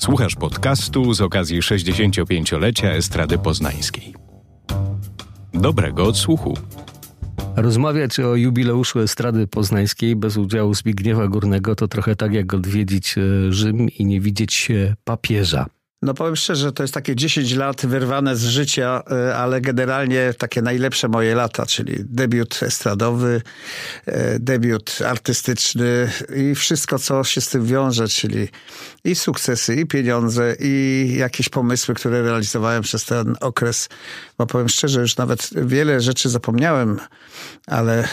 Słuchasz podcastu z okazji 65-lecia Estrady Poznańskiej. Dobrego odsłuchu. Rozmawiać o jubileuszu Estrady Poznańskiej bez udziału Zbigniewa Górnego to trochę tak jak odwiedzić e, Rzym i nie widzieć papieża. No powiem szczerze, to jest takie 10 lat wyrwane z życia, e, ale generalnie takie najlepsze moje lata, czyli debiut estradowy, e, debiut artystyczny i wszystko, co się z tym wiąże, czyli i sukcesy, i pieniądze, i jakieś pomysły, które realizowałem przez ten okres. Bo powiem szczerze, już nawet wiele rzeczy zapomniałem, ale e,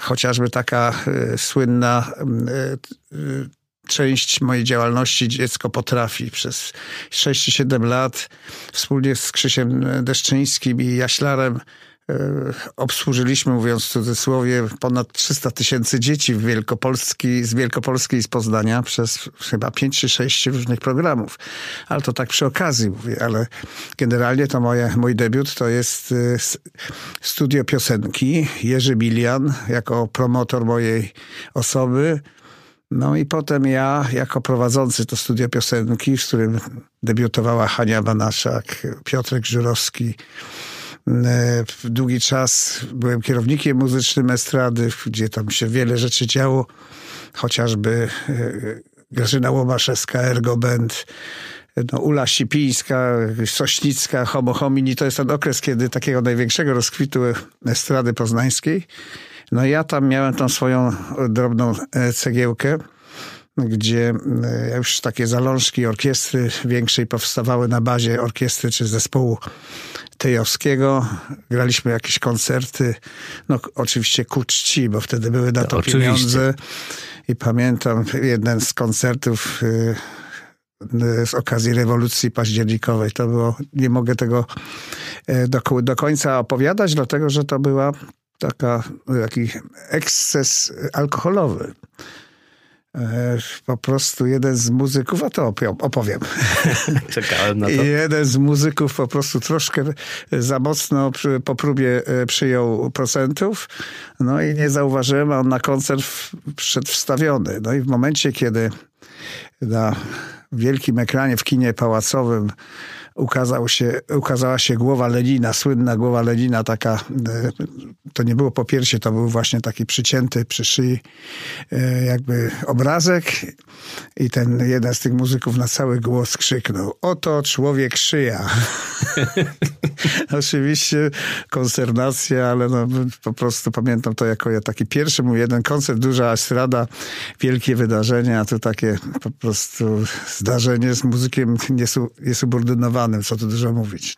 chociażby taka słynna część mojej działalności dziecko potrafi. Przez 6-7 lat wspólnie z Krzysiem Deszczyńskim i Jaślarem e, obsłużyliśmy, mówiąc w cudzysłowie, ponad 300 tysięcy dzieci w Wielkopolski, z Wielkopolski i z Poznania przez chyba 5 czy 6 różnych programów. Ale to tak przy okazji mówię, ale generalnie to moje, mój debiut to jest e, studio piosenki. Jerzy Bilian jako promotor mojej osoby no i potem ja, jako prowadzący to studio piosenki, w którym debiutowała Hania Banaszak, Piotrek Żurowski. E, długi czas byłem kierownikiem muzycznym estrady, gdzie tam się wiele rzeczy działo. Chociażby e, Grażyna Łomaszewska, Ergo Band, no, Ula Sipińska, Sośnicka, Homo Homini. To jest ten okres, kiedy takiego największego rozkwitu estrady poznańskiej no ja tam miałem tą swoją drobną e, cegiełkę, gdzie e, już takie zalążki orkiestry większej powstawały na bazie orkiestry czy zespołu Tejowskiego. Graliśmy jakieś koncerty, no oczywiście ku czci, bo wtedy były na to, to pieniądze. I pamiętam jeden z koncertów e, z okazji rewolucji październikowej. To było, nie mogę tego do, do końca opowiadać, dlatego że to była taka, taki eksces alkoholowy. E, po prostu jeden z muzyków, a to opowiem. Czekałem na to. Jeden z muzyków po prostu troszkę za mocno przy, po próbie e, przyjął procentów, no i nie zauważyłem, a on na koncert wszedł wstawiony. No i w momencie, kiedy na wielkim ekranie w kinie pałacowym ukazał się, ukazała się głowa Lenina, słynna głowa Lenina, taka, e, to nie było po piersie, to był właśnie taki przycięty przy szyi e, jakby obrazek i ten jeden z tych muzyków na cały głos krzyknął, oto człowiek szyja. Oczywiście konsternacja, ale no, po prostu pamiętam to jako taki pierwszy mój jeden koncert, duża estrada, wielkie wydarzenie, a tu takie po prostu zdarzenie z muzykiem niesubordynowanym co tu dużo mówić.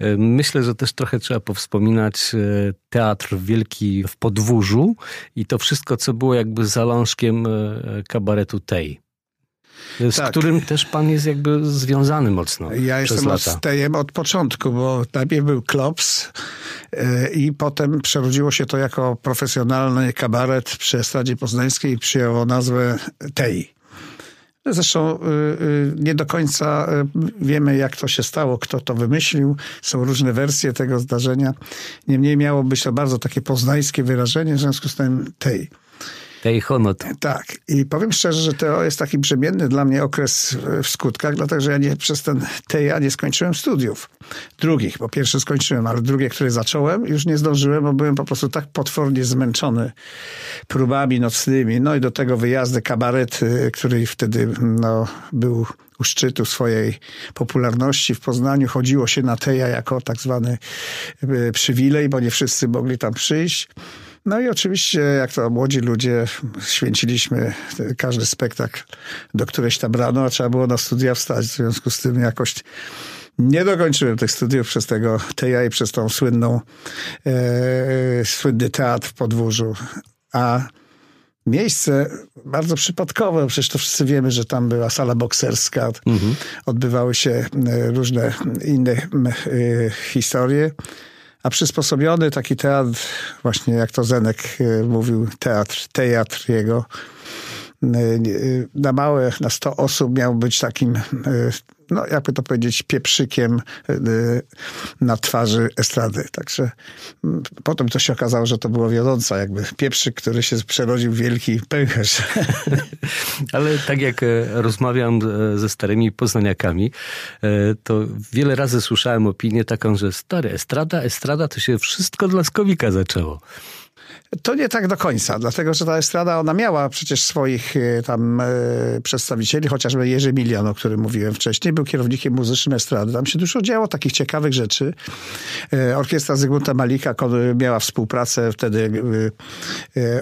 E, myślę, że też trochę trzeba powspominać e, teatr wielki w podwórzu i to wszystko, co było jakby zalążkiem e, kabaretu tej. Z tak. którym też pan jest jakby związany mocno. Ja jestem lata. z Tejem od początku, bo najpierw był Klops i potem przerodziło się to jako profesjonalny kabaret przy Estradzie Poznańskiej i przyjęło nazwę Tej. Zresztą y, y, nie do końca y, wiemy, jak to się stało, kto to wymyślił. Są różne wersje tego zdarzenia. Niemniej miało być to bardzo takie poznańskie wyrażenie, w związku z tym tej. Tej honot. Tak. I powiem szczerze, że to jest taki brzemienny dla mnie okres w skutkach, dlatego że ja nie, przez ten TEJA nie skończyłem studiów. Drugich, bo pierwsze skończyłem, ale drugie, które zacząłem, już nie zdążyłem, bo byłem po prostu tak potwornie zmęczony próbami nocnymi. No i do tego wyjazdy, kabaret, który wtedy no, był u szczytu swojej popularności w Poznaniu. Chodziło się na TEJA jako tak zwany e, przywilej, bo nie wszyscy mogli tam przyjść. No i oczywiście, jak to młodzi ludzie, święciliśmy każdy spektakl do którejś tam rano, a trzeba było na studia wstać. W związku z tym jakoś nie dokończyłem tych studiów przez tego teja i przez tą słynną, e, słynny teatr w podwórzu. A miejsce bardzo przypadkowe, przecież to wszyscy wiemy, że tam była sala bokserska, mhm. odbywały się e, różne inne e, historie. A przysposobiony taki teatr, właśnie jak to Zenek e, mówił, teatr, teatr jego, na małe, na 100 osób miał być takim no jakby to powiedzieć, pieprzykiem na twarzy estrady. Także mm, potem to się okazało, że to było wiodąca, jakby pieprzyk, który się przerodził w wielki pęcherz. Ale tak jak rozmawiam ze starymi poznaniakami, to wiele razy słyszałem opinię taką, że stary, estrada, estrada, to się wszystko dla Skowika zaczęło. To nie tak do końca, dlatego że ta estrada, ona miała przecież swoich e, tam e, przedstawicieli, chociażby Jerzy Milion, o którym mówiłem wcześniej, był kierownikiem muzycznym estrady. Tam się dużo działo takich ciekawych rzeczy. E, orkiestra Zygmunta Malika miała współpracę wtedy,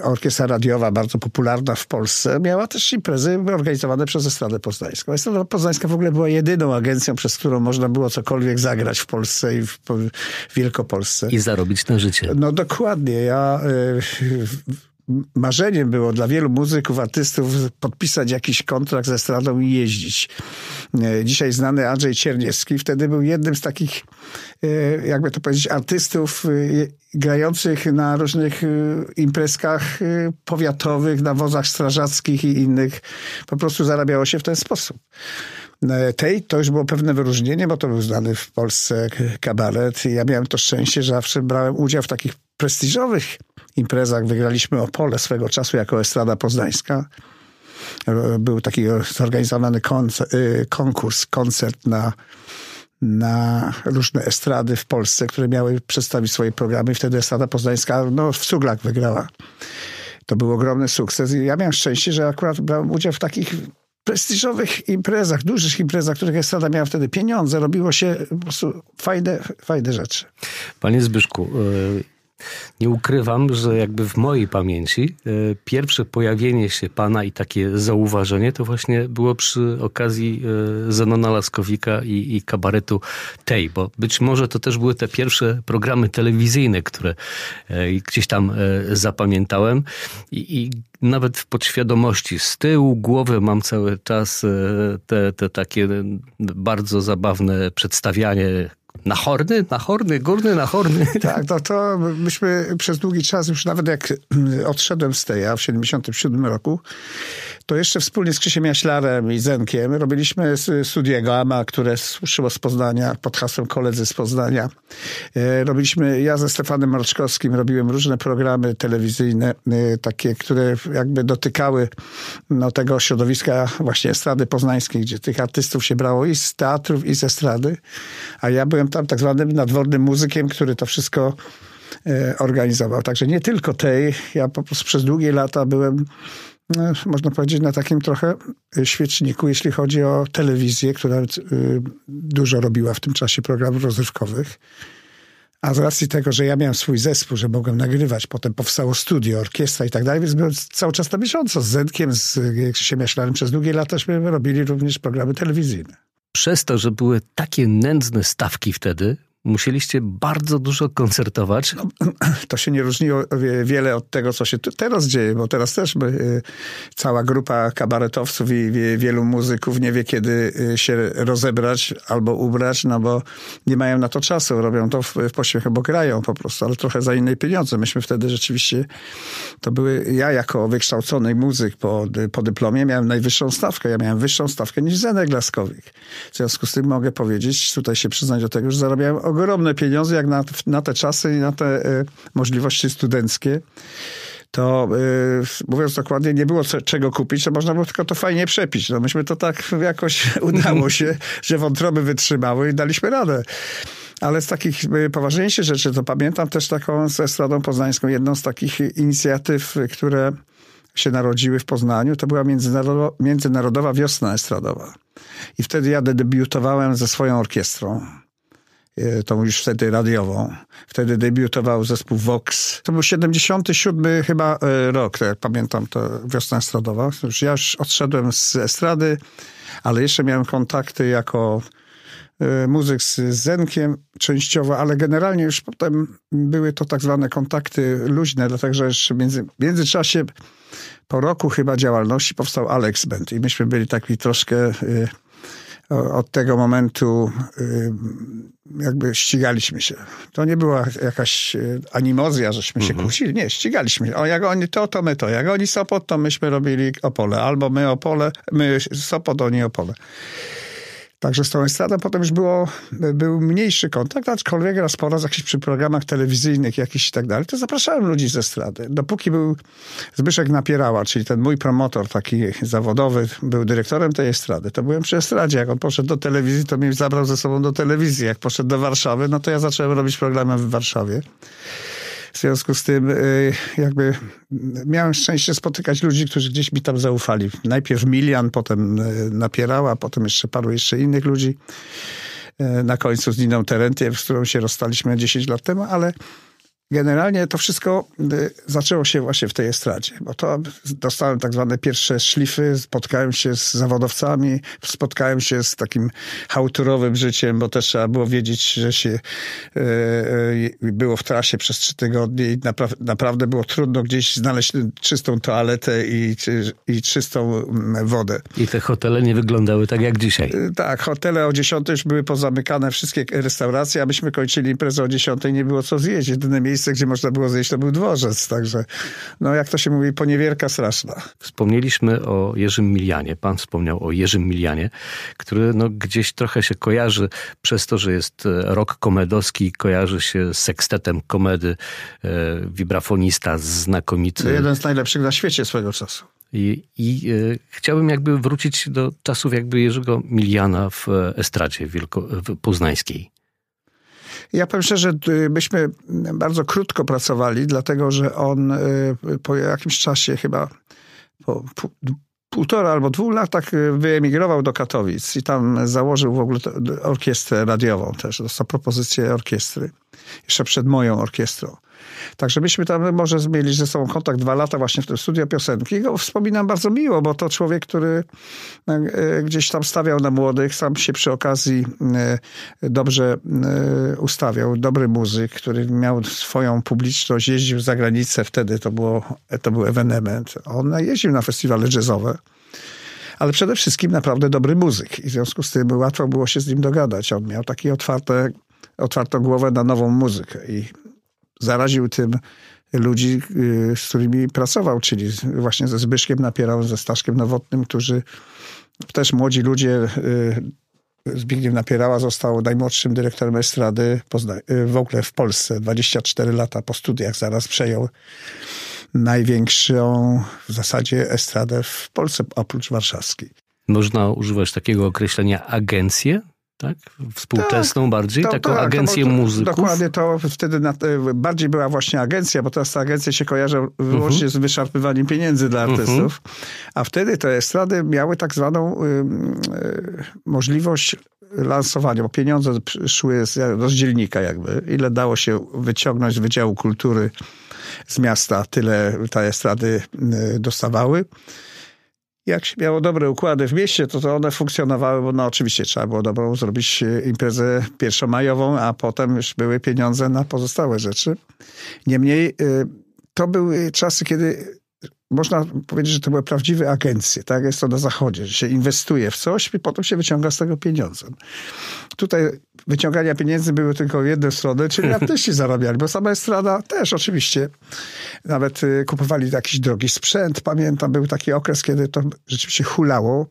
orkiestra radiowa, bardzo popularna w Polsce, miała też imprezy organizowane przez Estradę Poznańską. Estrada Poznańska w ogóle była jedyną agencją, przez którą można było cokolwiek zagrać w Polsce i w Wielkopolsce. I zarobić na życie. No dokładnie. Ja marzeniem było dla wielu muzyków, artystów podpisać jakiś kontrakt ze estradą i jeździć. E, dzisiaj znany Andrzej Cierniewski wtedy był jednym z takich, e, jakby to powiedzieć, artystów e, grających na różnych imprezkach powiatowych, na wozach strażackich i innych. Po prostu zarabiało się w ten sposób. Tej to już było pewne wyróżnienie, bo to był znany w Polsce kabaret. Ja miałem to szczęście, że zawsze brałem udział w takich prestiżowych imprezach. Wygraliśmy Opole swego czasu jako Estrada Poznańska. Był taki zorganizowany y, konkurs, koncert na, na różne estrady w Polsce, które miały przedstawić swoje programy. Wtedy Estrada Poznańska no, w Suglak wygrała. To był ogromny sukces. I ja miałem szczęście, że akurat brałem udział w takich prestiżowych imprezach, dużych imprezach, których Estrada miała wtedy pieniądze. Robiło się po prostu fajne, fajne rzeczy. Panie Zbyszku, y, nie ukrywam, że jakby w mojej pamięci e, pierwsze pojawienie się pana i takie zauważenie to właśnie było przy okazji e, Zenona Laskowika i, i kabaretu tej, bo być może to też były te pierwsze programy telewizyjne, które e, gdzieś tam zapamiętałem. I, i nawet w podświadomości z tyłu głowy mam cały czas te, te takie bardzo zabawne przedstawianie na horny, na horny, górny, na horny. Tak, to, to myśmy przez długi czas, już nawet jak odszedłem z Teja w 77 roku, to jeszcze wspólnie z Krzysiem Jaślarem i Zenkiem robiliśmy studiego AMA, które służyło z Poznania, pod hasłem koledzy z Poznania. E, robiliśmy, ja ze Stefanem Marczkowskim robiłem różne programy telewizyjne, e, takie, które jakby dotykały no, tego środowiska właśnie estrady poznańskiej, gdzie tych artystów się brało i z teatrów, i z estrady. A ja byłem tam tak zwanym nadwornym muzykiem, który to wszystko e, organizował. Także nie tylko tej, ja po prostu przez długie lata byłem no, można powiedzieć, na takim trochę świeczniku, jeśli chodzi o telewizję, która dużo robiła w tym czasie programów rozrywkowych. A z racji tego, że ja miałem swój zespół, że mogłem nagrywać, potem powstało studio, orkiestra i tak dalej, więc byłem cały czas na miesiąco z Zenkiem, z Krzysiem Jaślarem. Przez długie lata robili również programy telewizyjne. Przez to, że były takie nędzne stawki wtedy, musieliście bardzo dużo koncertować. No, to się nie różniło wiele od tego, co się teraz dzieje, bo teraz też my, y, cała grupa kabaretowców i wielu muzyków nie wie, kiedy y, się rozebrać albo ubrać, no bo nie mają na to czasu. Robią to w, w pośpiechu, bo grają po prostu, ale trochę za innej pieniądze. Myśmy wtedy rzeczywiście, to były, ja jako wykształcony muzyk po, po dyplomie miałem najwyższą stawkę. Ja miałem wyższą stawkę niż Zenek Laskowik. W związku z tym mogę powiedzieć, tutaj się przyznać do tego, że zarabiałem ogromne pieniądze, jak na, na te czasy i na te y, możliwości studenckie to y, mówiąc dokładnie, nie było co, czego kupić, to można było tylko to fajnie przepić. No myśmy to tak jakoś udało się, że wątroby wytrzymały i daliśmy radę. Ale z takich y, poważniejszych rzeczy, to pamiętam też taką ze Estradą Poznańską, jedną z takich inicjatyw, które się narodziły w Poznaniu, to była Międzynarodowa, Międzynarodowa Wiosna Estradowa. I wtedy ja debiutowałem ze swoją orkiestrą. E, tą już wtedy radiową. Wtedy debiutował zespół Vox. To był 77 chyba e, rok, tak jak pamiętam, to wiosna estradowa. Już ja już odszedłem z estrady, ale jeszcze miałem kontakty jako e, muzyk z Zenkiem częściowo, ale generalnie już potem były to tak zwane kontakty luźne, dlatego że jeszcze między, w międzyczasie po roku chyba działalności powstał Alex Band i myśmy byli taki troszkę od tego momentu y, jakby ścigaliśmy się. To nie była jakaś y, animozja, żeśmy się mhm. kłócili. Nie, ścigaliśmy się. O, jak oni to, to my to. Jak oni Sopot, to myśmy robili Opole. Albo my Opole, my Sopot, oni Opole. Także z tą estradą potem już było, był mniejszy kontakt, aczkolwiek raz po raz jakiś przy programach telewizyjnych jakiś i tak dalej, to zapraszałem ludzi ze estrady. Dopóki był Zbyszek Napierała, czyli ten mój promotor taki zawodowy, był dyrektorem tej estrady, to byłem przy estradzie. Jak on poszedł do telewizji, to mnie zabrał ze sobą do telewizji. Jak poszedł do Warszawy, no to ja zacząłem robić programy w Warszawie. W związku z tym y, jakby miałem szczęście spotykać ludzi, którzy gdzieś mi tam zaufali. Najpierw Milian, potem y, Napierała, potem jeszcze paru jeszcze innych ludzi. Y, na końcu z Niną Terentiew, z którą się rozstaliśmy 10 lat temu, ale Generalnie to wszystko y, zaczęło się właśnie w tej estradzie, bo to dostałem tak zwane pierwsze szlify, spotkałem się z zawodowcami, spotkałem się z takim hałturowym życiem, bo też trzeba było wiedzieć, że się e, e, było w trasie przez trzy tygodnie i napra naprawdę było trudno gdzieś znaleźć czystą toaletę i, i czystą mm, wodę. I te hotele nie wyglądały tak jak dzisiaj. Tak, hotele o 10 już były pozamykane, wszystkie restauracje, a myśmy kończyli imprezę o 10 nie było co zjeść. Jedyne miejsce miejsce, gdzie można było zejść, to był dworzec. Także, no jak to się mówi, poniewierka straszna. Wspomnieliśmy o Jerzym Milianie. Pan wspomniał o Jerzym Milianie, który no, gdzieś trochę się kojarzy przez to, że jest e, rok komedowski, kojarzy się z sekstetem komedy, e, wibrafonista znakomity. Jeden z najlepszych na świecie swego czasu. I, i e, chciałbym jakby wrócić do czasów jakby Jerzego Miliana w estradzie wielko, w poznańskiej. Ja powiem szczerze, myśmy bardzo krótko pracowali, dlatego że on y, po jakimś czasie chyba po półtora albo dwóch latach y, wyemigrował do Katowic i tam założył w ogóle orkiestrę radiową też. Dostał propozycję orkiestry. Jeszcze przed moją orkiestrą. Także myśmy tam może mieli ze sobą kontakt dwa lata właśnie w tym studio piosenki. I go wspominam bardzo miło, bo to człowiek, który e, e, gdzieś tam stawiał na młodych, sam się przy okazji e, dobrze ustawiał. Dobry muzyk, który miał swoją publiczność, jeździł za granicę. Wtedy to, było, to był ewenement. On jeździł na festiwale jazzowe ale przede wszystkim naprawdę dobry muzyk. I w związku z tym łatwo było się z nim dogadać. On miał takie otwarte, otwartą głowę na nową muzykę. I zaraził tym ludzi, y, z którymi pracował, czyli właśnie ze Zbyszkiem Napierał, ze Staszkiem Nowotnym, którzy też młodzi ludzie. Y, Zbigniew Napierała został najmłodszym dyrektorem estrady y, w ogóle w Polsce. 24 lata po studiach zaraz przejął największą w zasadzie estradę w Polsce oprócz warszawskiej. Można używać takiego określenia agencje tak? Współczesną tak, bardziej, to, taką tak, agencję to, muzyków. Dokładnie, to wtedy na, bardziej była właśnie agencja, bo teraz ta agencja się kojarzy wyłącznie uh -huh. z wyszarpywaniem pieniędzy dla mhm. artystów, uh -huh. a wtedy te estrady miały tak zwaną y, y, możliwość lansowania, bo pieniądze szły z rozdzielnika jakby. Ile dało się wyciągnąć z Wydziału Kultury z miasta, tyle te estrady y, dostawały jak się miało dobre układy w mieście, to, to one funkcjonowały, bo no oczywiście trzeba było dobrą zrobić e, imprezę pierwszomajową, a potem już były pieniądze na pozostałe rzeczy. Niemniej e, to były czasy, kiedy można powiedzieć, że to były prawdziwe agencje. Tak jest to na zachodzie, że się inwestuje w coś i potem się wyciąga z tego pieniądze. Tutaj wyciągania pieniędzy były tylko w jedną stronę, czyli artyści zarabiali, bo sama estrada też oczywiście. Nawet y, kupowali jakiś drogi sprzęt. Pamiętam, był taki okres, kiedy to rzeczywiście hulało.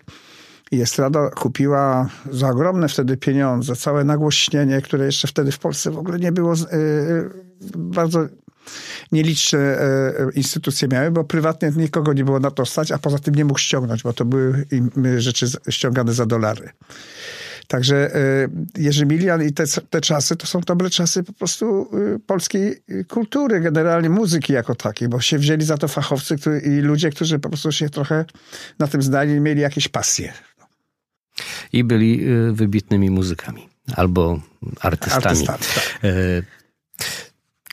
I Estrada kupiła za ogromne wtedy pieniądze całe nagłośnienie, które jeszcze wtedy w Polsce w ogóle nie było yy, bardzo nieliczne e, instytucje miały, bo prywatnie nikogo nie było na to stać, a poza tym nie mógł ściągnąć, bo to były rzeczy ściągane za dolary. Także e, Jerzy Milian i te, te czasy to są dobre czasy po prostu e, polskiej kultury, generalnie muzyki jako takiej, bo się wzięli za to fachowcy który, i ludzie, którzy po prostu się trochę na tym zdali i mieli jakieś pasje. I byli wybitnymi muzykami albo artystami. artystami tak.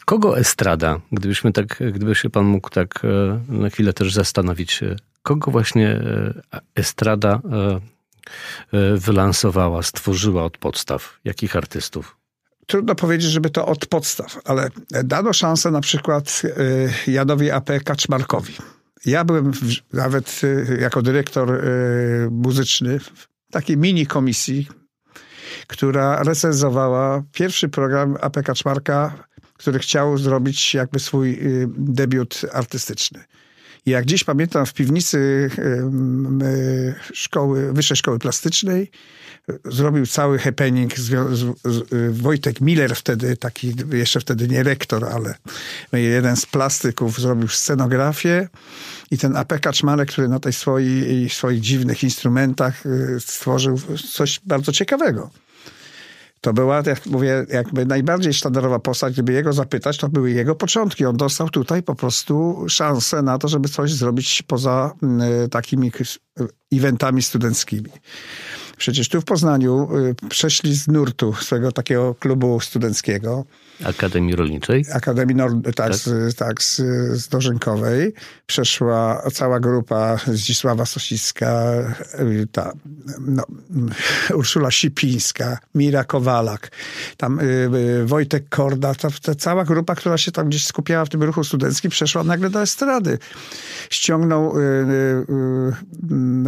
Kogo estrada, gdybyśmy tak, gdyby się pan mógł tak e, na chwilę też zastanowić, e, kogo właśnie e, estrada wylansowała, stworzyła od podstaw? Jakich artystów? Trudno powiedzieć, żeby to od podstaw, ale dano szansę na przykład Janowi A.P. Kaczmarkowi. Ja byłem nawet jako dyrektor muzyczny takiej mini komisji, która recenzowała pierwszy program AP Kaczmarka, który chciał zrobić jakby swój y, debiut artystyczny. I jak dziś pamiętam, w piwnicy y, szkoły, Wyższej Szkoły Plastycznej zrobił cały happening Wojtek Miller wtedy, taki jeszcze wtedy nie rektor, ale jeden z plastyków zrobił scenografię i ten AP Kaczmarek, który na tej swoi, swoich dziwnych instrumentach y, stworzył coś bardzo ciekawego. To była, jak mówię, jakby najbardziej sztandarowa postać. Gdyby jego zapytać, to były jego początki. On dostał tutaj po prostu szansę na to, żeby coś zrobić poza y, takimi eventami studenckimi. Przecież tu w Poznaniu y, przeszli z nurtu swego takiego klubu studenckiego. Akademii Rolniczej? Akademii Nord, tak, tak? Z, tak z, z Dożynkowej. Przeszła cała grupa Zdzisława Sosicka, y, ta, no, Urszula Sipińska, Mira Kowalak, tam y, Wojtek Korda, ta, ta, cała grupa, która się tam gdzieś skupiała w tym ruchu studenckim, przeszła nagle do estrady. Ściągnął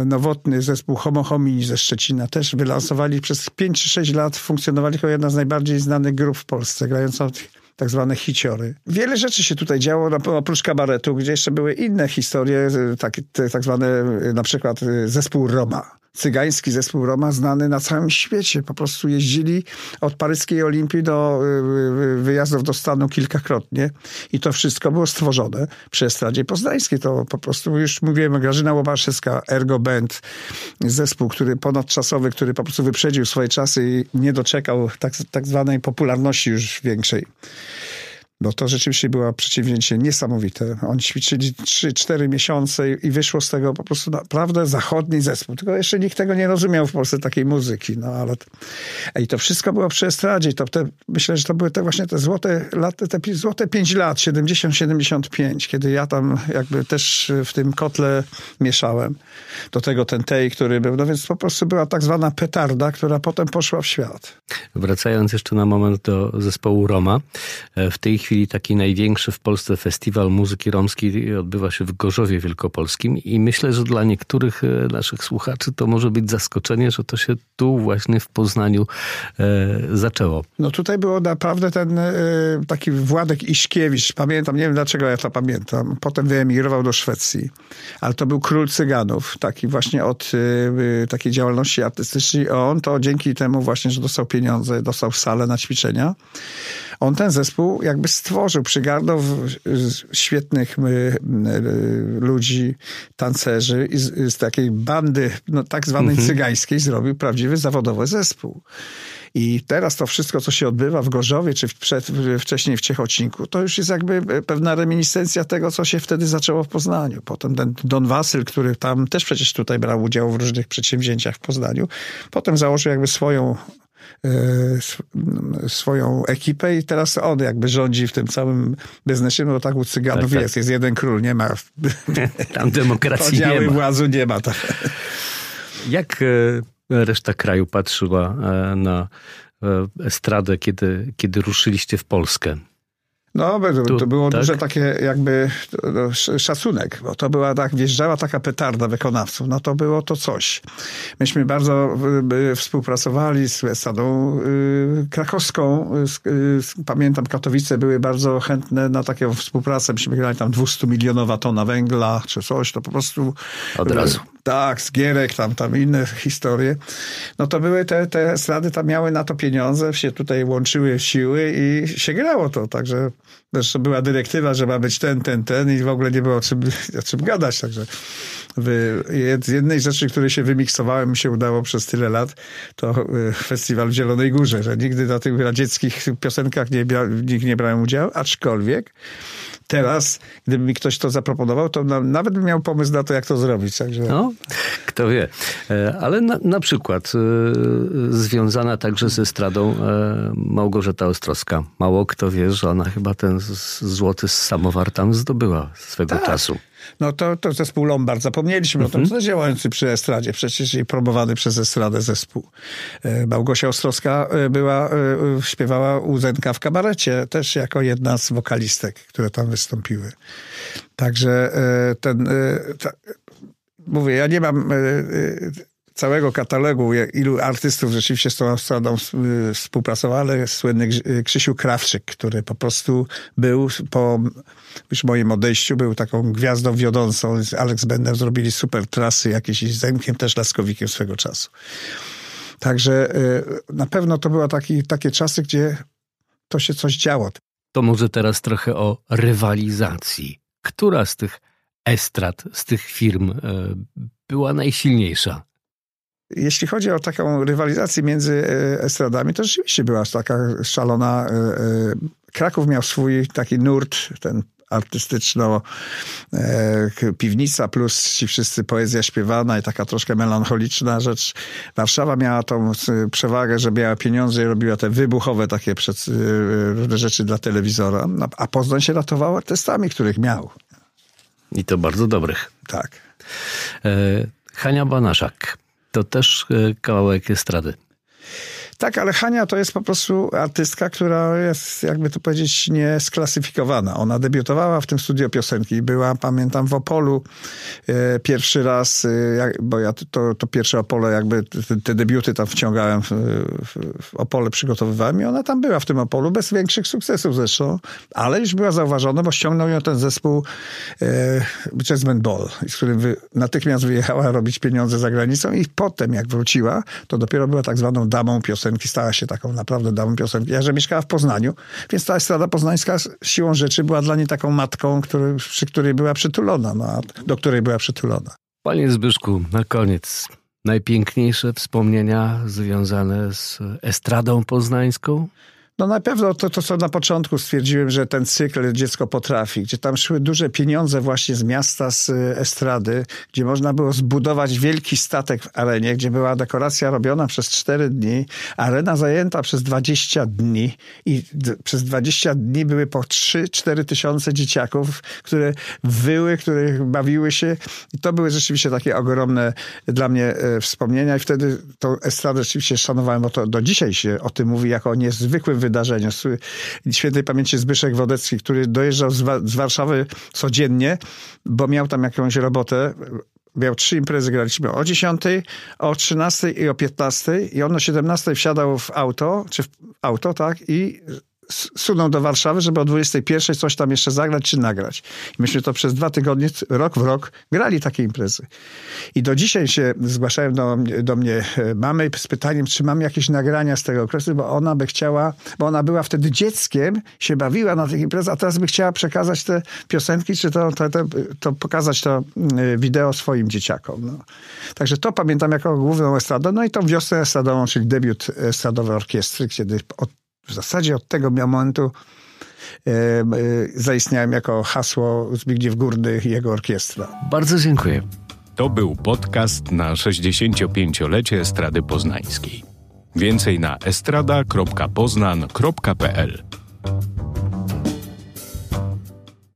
nowotny zespół Homo Homini ze Szczecina, też wylansowali przez 5 czy 6 lat, funkcjonowali jako jedna z najbardziej znanych grup w Polsce, grająca tak zwane hiciory. Wiele rzeczy się tutaj działo, oprócz kabaretu, gdzie jeszcze były inne historie, tak, tak zwane na przykład zespół Roma cygański zespół Roma znany na całym świecie. Po prostu jeździli od paryskiej Olimpii do y, y, wyjazdów do Stanu kilkakrotnie i to wszystko było stworzone przy Estradzie Poznańskiej. To po prostu już mówiłem, Grażyna Łobaszewska, Ergo Band, zespół, który ponadczasowy, który po prostu wyprzedził swoje czasy i nie doczekał tak, tak zwanej popularności już większej. No to rzeczywiście było przedsięwzięcie niesamowite. Oni ćwiczyli 3-4 miesiące i wyszło z tego po prostu naprawdę zachodni zespół. Tylko jeszcze nikt tego nie rozumiał w Polsce, takiej muzyki. No ale... I to wszystko było przy estradzie. To te, myślę, że to były te właśnie te złote lata, te złote 5 lat, 70-75, kiedy ja tam jakby też w tym kotle mieszałem. Do tego ten tej, który był. No więc po prostu była tak zwana petarda, która potem poszła w świat. Wracając jeszcze na moment do zespołu Roma. E, w tej chwili taki największy w Polsce festiwal muzyki romskiej odbywa się w Gorzowie Wielkopolskim i myślę, że dla niektórych e, naszych słuchaczy to może być zaskoczenie, że to się tu właśnie w Poznaniu e, zaczęło. No tutaj było naprawdę ten e, taki Władek Iśkiewicz, pamiętam, nie wiem dlaczego ja to pamiętam, potem wyemigrował do Szwecji, ale to był król cyganów, taki właśnie od e, takiej działalności artystycznej. On to dzięki temu właśnie, że dostał pieniądze, dostał salę na ćwiczenia, on ten zespół jakby stworzył, przygarnął świetnych ludzi, tancerzy i z, z takiej bandy no, tak zwanej mhm. cygańskiej zrobił prawdziwy zawodowy zespół. I teraz to wszystko, co się odbywa w Gorzowie, czy przed, wcześniej w Ciechocinku, to już jest jakby pewna reminiscencja tego, co się wtedy zaczęło w Poznaniu. Potem ten Don Wasyl, który tam też przecież tutaj brał udział w różnych przedsięwzięciach w Poznaniu, potem założył jakby swoją E, swoją ekipę i teraz on jakby rządzi w tym całym biznesie, no tak u Cyganów tak, tak. jest, jest jeden król, nie ma. Tam demokracji nie ma. władzy nie ma. Tak. Jak e, reszta kraju patrzyła e, na estradę, kiedy, kiedy ruszyliście w Polskę? No, to było tak? duże takie jakby szacunek, bo to była tak, wjeżdżała taka petarda wykonawców, no to było to coś. Myśmy bardzo współpracowali z Estadą y, krakowską, pamiętam Katowice były bardzo chętne na taką współpracę, myśmy grali tam 200 milionowa tona węgla, czy coś, to po prostu... Od razu. Tak, z Gierek, tam, tam inne historie. No to były te, te estrady, tam miały na to pieniądze, się tutaj łączyły siły i się grało to, także Zresztą była dyrektywa, że ma być ten, ten, ten i w ogóle nie było o czym, o czym gadać. Także z jednej rzeczy, której się wymiksowałem, mi się udało przez tyle lat, to y, festiwal w Zielonej Górze, że nigdy na tych radzieckich piosenkach nie, nikt nie brałem udziału, aczkolwiek teraz, gdyby mi ktoś to zaproponował, to nawet bym miał pomysł na to, jak to zrobić. Także... No, kto wie. E, ale na, na przykład e, związana także ze stradą e, Małgorzata Ostrowska. Mało kto wie, że ona chyba ten złoty samowar tam zdobyła swego tak. czasu. No to, to zespół Lombard, zapomnieliśmy mhm. o tym, działający przy Estradzie, przecież i promowany przez Estradę zespół. Małgosia Ostrowska była, śpiewała u Zenka w kabarecie, też jako jedna z wokalistek, które tam wystąpiły. Także ten, ta, mówię, ja nie mam całego katalogu, ilu artystów rzeczywiście z tą estradą współpracował, ale słynny Krzysiu Krawczyk, który po prostu był po już moim odejściu, był taką gwiazdą wiodącą. Z Alex Bender zrobili super trasy jakieś z Zenkiem, też Laskowikiem swego czasu. Także na pewno to były taki, takie czasy, gdzie to się coś działo. To może teraz trochę o rywalizacji. Która z tych estrad, z tych firm była najsilniejsza? Jeśli chodzi o taką rywalizację między e, estradami, to rzeczywiście była taka szalona. E, Kraków miał swój taki nurt, ten artystyczno piwnica plus ci wszyscy poezja śpiewana i taka troszkę melancholiczna rzecz. Warszawa miała tą przewagę, że miała pieniądze i robiła te wybuchowe takie różne rzeczy dla telewizora, a Poznań się ratował artystami, których miał. I to bardzo dobrych. Tak. E, Hania Banaszak. To też e, kawałek estrady. Tak, ale Hania to jest po prostu artystka, która jest, jakby to powiedzieć, niesklasyfikowana. Ona debiutowała w tym studio piosenki. Była, pamiętam, w Opolu e, pierwszy raz, e, bo ja to, to pierwsze Opole, jakby te, te debiuty tam wciągałem w, w, w, Opole, przygotowywałem i ona tam była w tym Opolu, bez większych sukcesów zresztą, ale już była zauważona, bo ściągnął ją ten zespół e, Jazzman Ball, z którym wy, natychmiast wyjechała robić pieniądze za granicą i potem, jak wróciła, to dopiero była tak zwaną damą piosenki piosenki, stała się taką naprawdę damą piosenki. Ja, że mieszkała w Poznaniu, więc ta estrada poznańska siłą rzeczy była dla niej taką matką, który, przy której była przytulona, no, do której była przytulona. Panie Zbyszku, na koniec. Najpiękniejsze wspomnienia związane z estradą poznańską? No na pewno to, to, co na początku stwierdziłem, że ten cykl Dziecko potrafi, gdzie tam szły duże pieniądze właśnie z miasta, z estrady, gdzie można było zbudować wielki statek w arenie, gdzie była dekoracja robiona przez 4 dni, arena zajęta przez 20 dni i przez 20 dni były po 3-4 tysiące dzieciaków, które wyły, które bawiły się. I to były rzeczywiście takie ogromne dla mnie e, wspomnienia i wtedy tą estradę rzeczywiście szanowałem, bo to do dzisiaj się o tym mówi jako o niezwykłym wydarzenia. Świętej pamięci Zbyszek Wodecki, który dojeżdżał z, Wa z Warszawy codziennie, bo miał tam jakąś robotę miał trzy imprezy, graliśmy o 10, o 13 i o 15 i on o 17 wsiadał w auto, czy w auto, tak, i sunął do Warszawy, żeby o 21 coś tam jeszcze zagrać czy nagrać. I myśmy to przez dwa tygodnie, rok w rok, grali takie imprezy. I do dzisiaj się zgłaszają do, do mnie e, mamy z pytaniem, czy mam jakieś nagrania z tego okresu, bo ona by chciała, bo ona była wtedy dzieckiem, się bawiła na tych imprezach, a teraz by chciała przekazać te piosenki, czy to, to, to, to pokazać to mm, wideo swoim dzieciakom. No. Także to pamiętam jako główną estradę. No i tą wiosnę estradową, czyli debiut estradowej orkiestry, kiedy od w zasadzie od tego momentu e, e, zaistniałem jako hasło Zbigniew Górny i jego orkiestra. Bardzo dziękuję. To był podcast na 65-lecie Estrady Poznańskiej. Więcej na estrada.poznan.pl